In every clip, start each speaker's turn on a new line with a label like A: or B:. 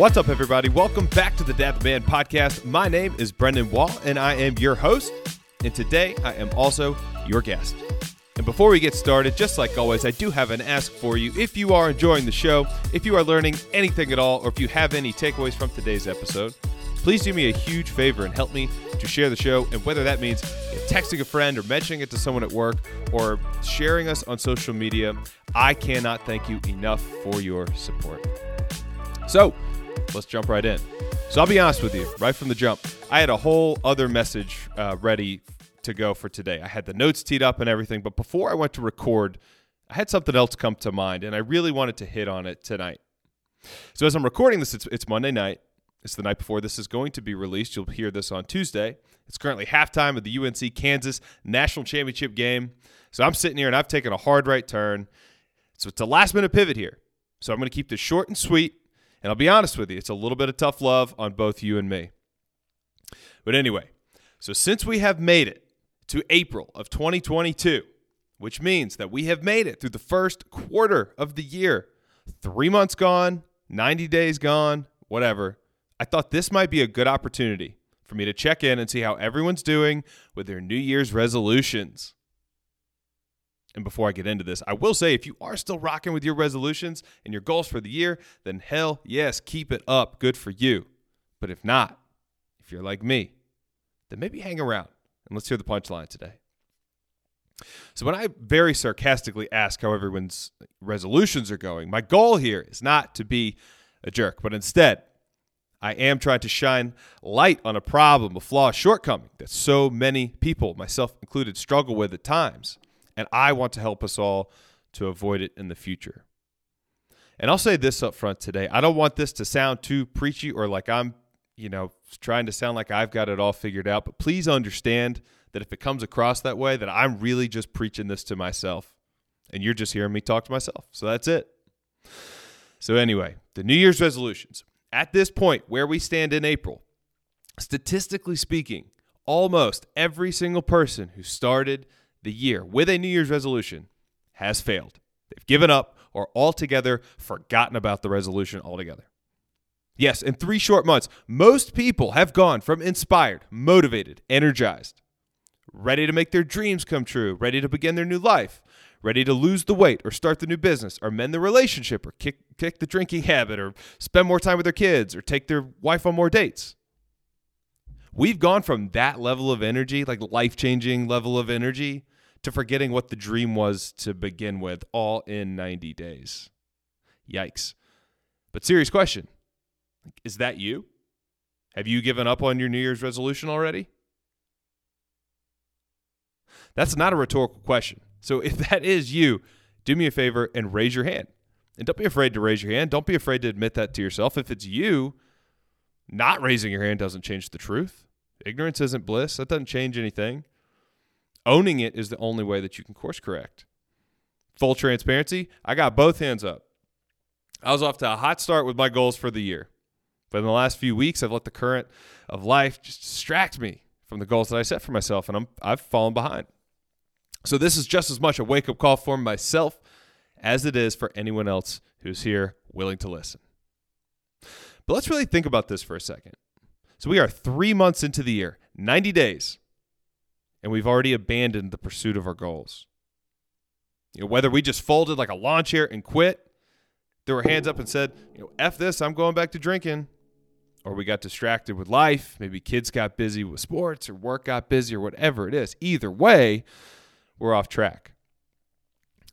A: What's up, everybody? Welcome back to the the Man podcast. My name is Brendan Wall, and I am your host. And today I am also your guest. And before we get started, just like always, I do have an ask for you. If you are enjoying the show, if you are learning anything at all, or if you have any takeaways from today's episode, please do me a huge favor and help me to share the show. And whether that means texting a friend or mentioning it to someone at work or sharing us on social media, I cannot thank you enough for your support. So let's jump right in. So I'll be honest with you, right from the jump, I had a whole other message uh, ready to go for today. I had the notes teed up and everything, but before I went to record, I had something else come to mind, and I really wanted to hit on it tonight. So as I'm recording this, it's, it's Monday night. It's the night before this is going to be released. You'll hear this on Tuesday. It's currently halftime of the UNC Kansas National Championship game. So I'm sitting here and I've taken a hard right turn. So it's a last minute pivot here. So I'm going to keep this short and sweet. And I'll be honest with you, it's a little bit of tough love on both you and me. But anyway, so since we have made it to April of 2022, which means that we have made it through the first quarter of the year. Three months gone, 90 days gone, whatever. I thought this might be a good opportunity for me to check in and see how everyone's doing with their New Year's resolutions. And before I get into this, I will say if you are still rocking with your resolutions and your goals for the year, then hell yes, keep it up. Good for you. But if not, if you're like me, then maybe hang around and let's hear the punchline today. So, when I very sarcastically ask how everyone's resolutions are going, my goal here is not to be a jerk, but instead, I am trying to shine light on a problem, a flaw, a shortcoming that so many people, myself included, struggle with at times. And I want to help us all to avoid it in the future. And I'll say this up front today I don't want this to sound too preachy or like I'm you know, trying to sound like I've got it all figured out. But please understand that if it comes across that way, that I'm really just preaching this to myself and you're just hearing me talk to myself. So that's it. So, anyway, the New Year's resolutions. At this point, where we stand in April, statistically speaking, almost every single person who started the year with a New Year's resolution has failed. They've given up or altogether forgotten about the resolution altogether. Yes, in three short months, most people have gone from inspired, motivated, energized, ready to make their dreams come true, ready to begin their new life, ready to lose the weight or start the new business or mend the relationship or kick, kick the drinking habit or spend more time with their kids or take their wife on more dates. We've gone from that level of energy, like life changing level of energy, to forgetting what the dream was to begin with, all in 90 days. Yikes. But serious question is that you? Have you given up on your New Year's resolution already? That's not a rhetorical question. So if that is you, do me a favor and raise your hand. And don't be afraid to raise your hand. Don't be afraid to admit that to yourself. If it's you, not raising your hand doesn't change the truth. Ignorance isn't bliss. That doesn't change anything. Owning it is the only way that you can course correct. Full transparency, I got both hands up. I was off to a hot start with my goals for the year. But in the last few weeks, I've let the current of life just distract me from the goals that I set for myself, and I'm I've fallen behind. So this is just as much a wake up call for myself as it is for anyone else who's here willing to listen. But let's really think about this for a second. So we are three months into the year, 90 days, and we've already abandoned the pursuit of our goals. You know, whether we just folded like a lawn chair and quit, threw our hands up and said, you know, F this, I'm going back to drinking, or we got distracted with life. Maybe kids got busy with sports or work got busy or whatever it is. Either way, we're off track.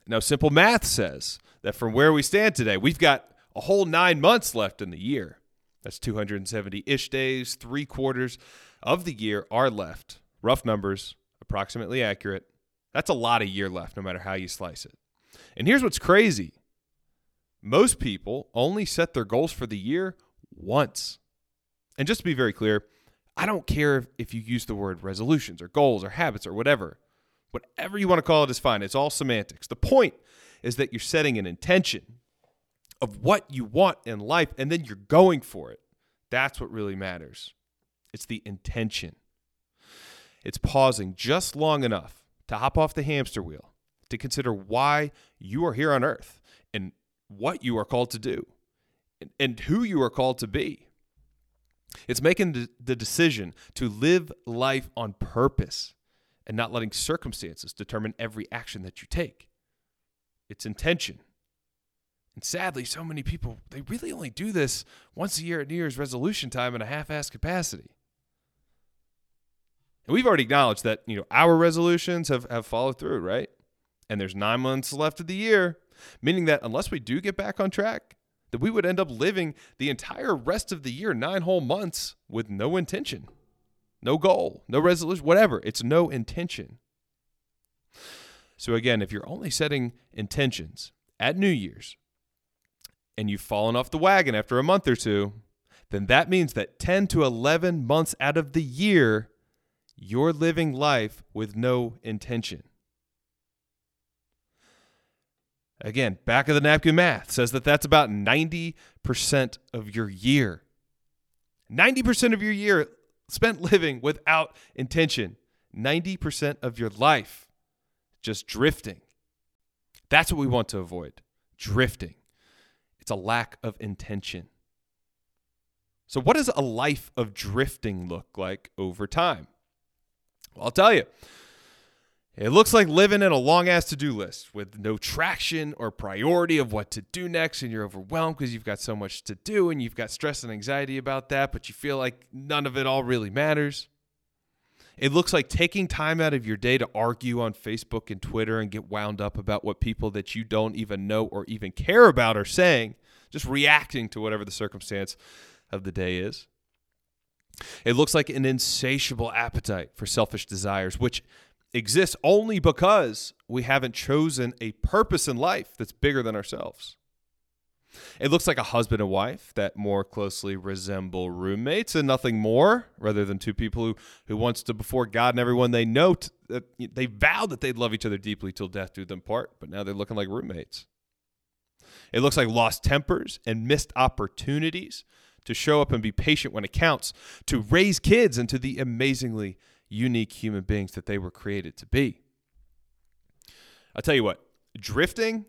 A: Now, simple math says that from where we stand today, we've got a whole nine months left in the year. That's 270 ish days, three quarters of the year are left. Rough numbers, approximately accurate. That's a lot of year left, no matter how you slice it. And here's what's crazy most people only set their goals for the year once. And just to be very clear, I don't care if you use the word resolutions or goals or habits or whatever. Whatever you want to call it is fine. It's all semantics. The point is that you're setting an intention of what you want in life and then you're going for it. That's what really matters. It's the intention. It's pausing just long enough to hop off the hamster wheel, to consider why you are here on earth and what you are called to do. and who you are called to be. It's making the decision to live life on purpose and not letting circumstances determine every action that you take. It's intention. And sadly, so many people, they really only do this once a year at New Year's resolution time in a half assed capacity. And we've already acknowledged that, you know, our resolutions have, have followed through, right? And there's nine months left of the year, meaning that unless we do get back on track, that we would end up living the entire rest of the year, nine whole months, with no intention, no goal, no resolution, whatever. It's no intention. So, again, if you're only setting intentions at New Year's and you've fallen off the wagon after a month or two, then that means that 10 to 11 months out of the year, you're living life with no intention. Again, back of the napkin math says that that's about 90% of your year. 90% of your year spent living without intention. 90% of your life just drifting. That's what we want to avoid drifting. It's a lack of intention. So, what does a life of drifting look like over time? Well, I'll tell you. It looks like living in a long ass to do list with no traction or priority of what to do next, and you're overwhelmed because you've got so much to do and you've got stress and anxiety about that, but you feel like none of it all really matters. It looks like taking time out of your day to argue on Facebook and Twitter and get wound up about what people that you don't even know or even care about are saying, just reacting to whatever the circumstance of the day is. It looks like an insatiable appetite for selfish desires, which exists only because we haven't chosen a purpose in life that's bigger than ourselves. It looks like a husband and wife that more closely resemble roommates and nothing more, rather than two people who, who wants to, before God and everyone they know, t- that they vowed that they'd love each other deeply till death do them part, but now they're looking like roommates. It looks like lost tempers and missed opportunities to show up and be patient when it counts, to raise kids into the amazingly unique human beings that they were created to be. I'll tell you what, drifting,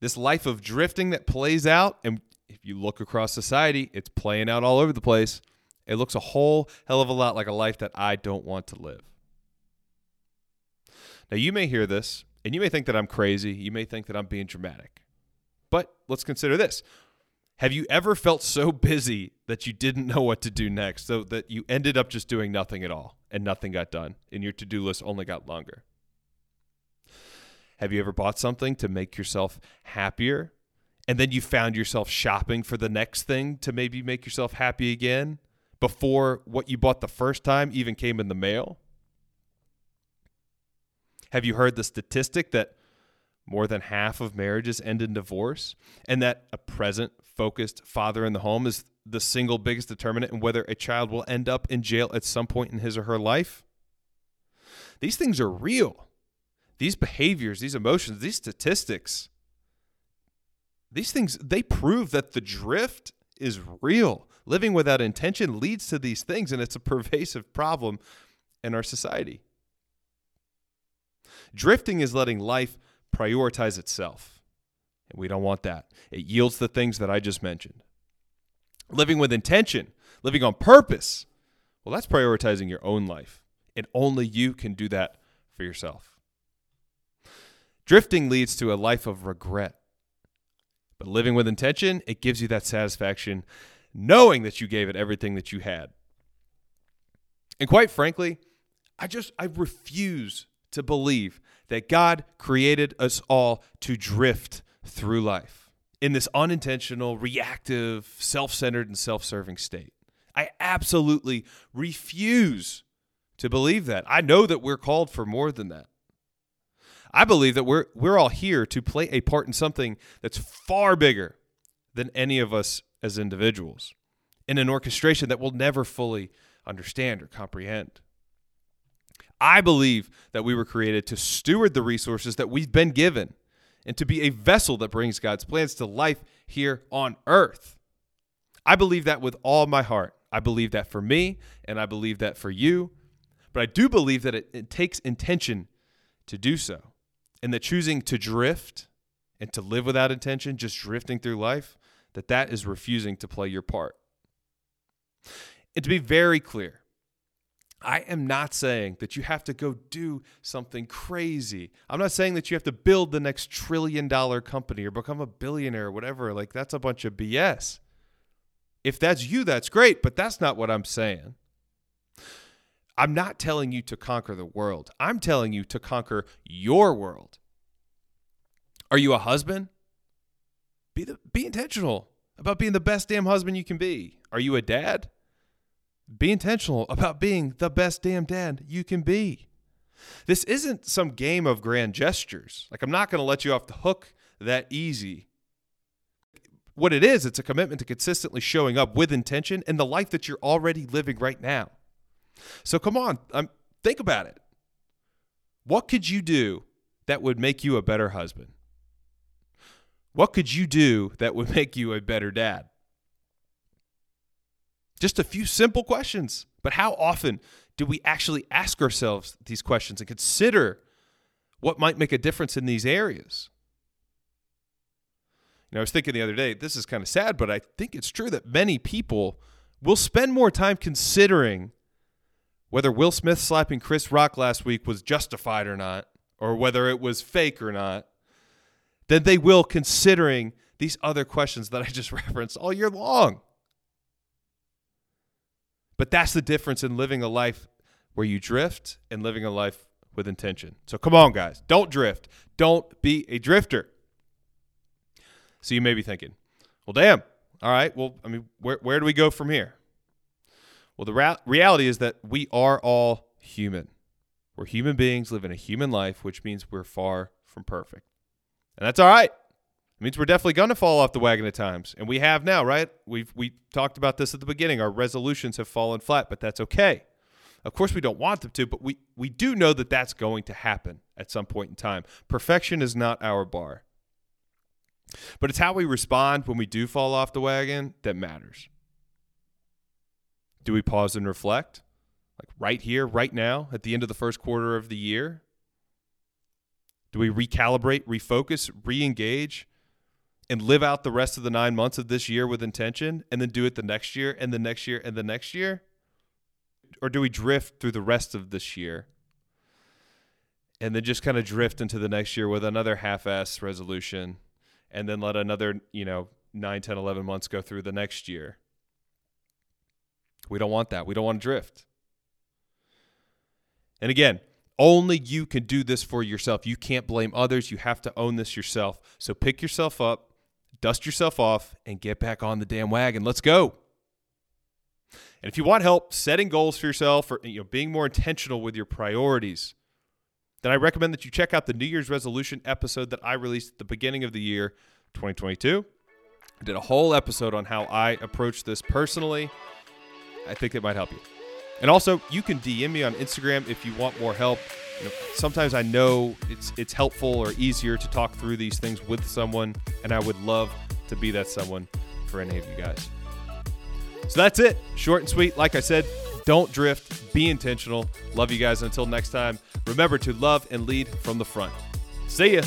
A: this life of drifting that plays out, and if you look across society, it's playing out all over the place. It looks a whole hell of a lot like a life that I don't want to live. Now, you may hear this and you may think that I'm crazy. You may think that I'm being dramatic. But let's consider this have you ever felt so busy that you didn't know what to do next, so that you ended up just doing nothing at all and nothing got done, and your to do list only got longer? Have you ever bought something to make yourself happier, and then you found yourself shopping for the next thing to maybe make yourself happy again before what you bought the first time even came in the mail? Have you heard the statistic that more than half of marriages end in divorce, and that a present focused father in the home is the single biggest determinant in whether a child will end up in jail at some point in his or her life. These things are real. These behaviors, these emotions, these statistics, these things, they prove that the drift is real. Living without intention leads to these things, and it's a pervasive problem in our society. Drifting is letting life prioritize itself. And we don't want that. It yields the things that I just mentioned. Living with intention, living on purpose, well, that's prioritizing your own life. And only you can do that for yourself. Drifting leads to a life of regret. But living with intention, it gives you that satisfaction knowing that you gave it everything that you had. And quite frankly, I just I refuse to believe that God created us all to drift through life in this unintentional, reactive, self centered, and self serving state. I absolutely refuse to believe that. I know that we're called for more than that. I believe that we're, we're all here to play a part in something that's far bigger than any of us as individuals in an orchestration that we'll never fully understand or comprehend. I believe that we were created to steward the resources that we've been given and to be a vessel that brings God's plans to life here on earth. I believe that with all my heart. I believe that for me, and I believe that for you. But I do believe that it, it takes intention to do so. And that choosing to drift and to live without intention, just drifting through life, that that is refusing to play your part. And to be very clear, I am not saying that you have to go do something crazy. I'm not saying that you have to build the next trillion dollar company or become a billionaire or whatever. Like, that's a bunch of BS. If that's you, that's great, but that's not what I'm saying. I'm not telling you to conquer the world. I'm telling you to conquer your world. Are you a husband? Be the, be intentional about being the best damn husband you can be. Are you a dad? Be intentional about being the best damn dad you can be. This isn't some game of grand gestures. Like I'm not going to let you off the hook that easy. What it is, it's a commitment to consistently showing up with intention in the life that you're already living right now. So come on, um, think about it. What could you do that would make you a better husband? What could you do that would make you a better dad? Just a few simple questions. But how often do we actually ask ourselves these questions and consider what might make a difference in these areas? You know, I was thinking the other day, this is kind of sad, but I think it's true that many people will spend more time considering whether Will Smith slapping Chris Rock last week was justified or not, or whether it was fake or not, than they will considering these other questions that I just referenced all year long. But that's the difference in living a life where you drift and living a life with intention. So come on, guys. Don't drift. Don't be a drifter. So you may be thinking, well, damn. All right. Well, I mean, where, where do we go from here? Well, the ra- reality is that we are all human. We're human beings living a human life, which means we're far from perfect. And that's all right. It means we're definitely going to fall off the wagon at times. And we have now, right? We've we talked about this at the beginning. Our resolutions have fallen flat, but that's okay. Of course, we don't want them to, but we, we do know that that's going to happen at some point in time. Perfection is not our bar. But it's how we respond when we do fall off the wagon that matters. Do we pause and reflect? Like right here, right now, at the end of the first quarter of the year? Do we recalibrate, refocus, re engage, and live out the rest of the nine months of this year with intention and then do it the next year and the next year and the next year? Or do we drift through the rest of this year and then just kind of drift into the next year with another half ass resolution and then let another, you know, 9, 10, 11 months go through the next year? We don't want that. We don't want to drift. And again, only you can do this for yourself. You can't blame others. You have to own this yourself. So pick yourself up, dust yourself off, and get back on the damn wagon. Let's go. And if you want help setting goals for yourself or you know being more intentional with your priorities, then I recommend that you check out the New Year's resolution episode that I released at the beginning of the year 2022. I did a whole episode on how I approach this personally I think it might help you. And also, you can DM me on Instagram if you want more help. You know, sometimes I know it's it's helpful or easier to talk through these things with someone, and I would love to be that someone for any of you guys. So that's it. Short and sweet. Like I said, don't drift. Be intentional. Love you guys. Until next time, remember to love and lead from the front. See ya.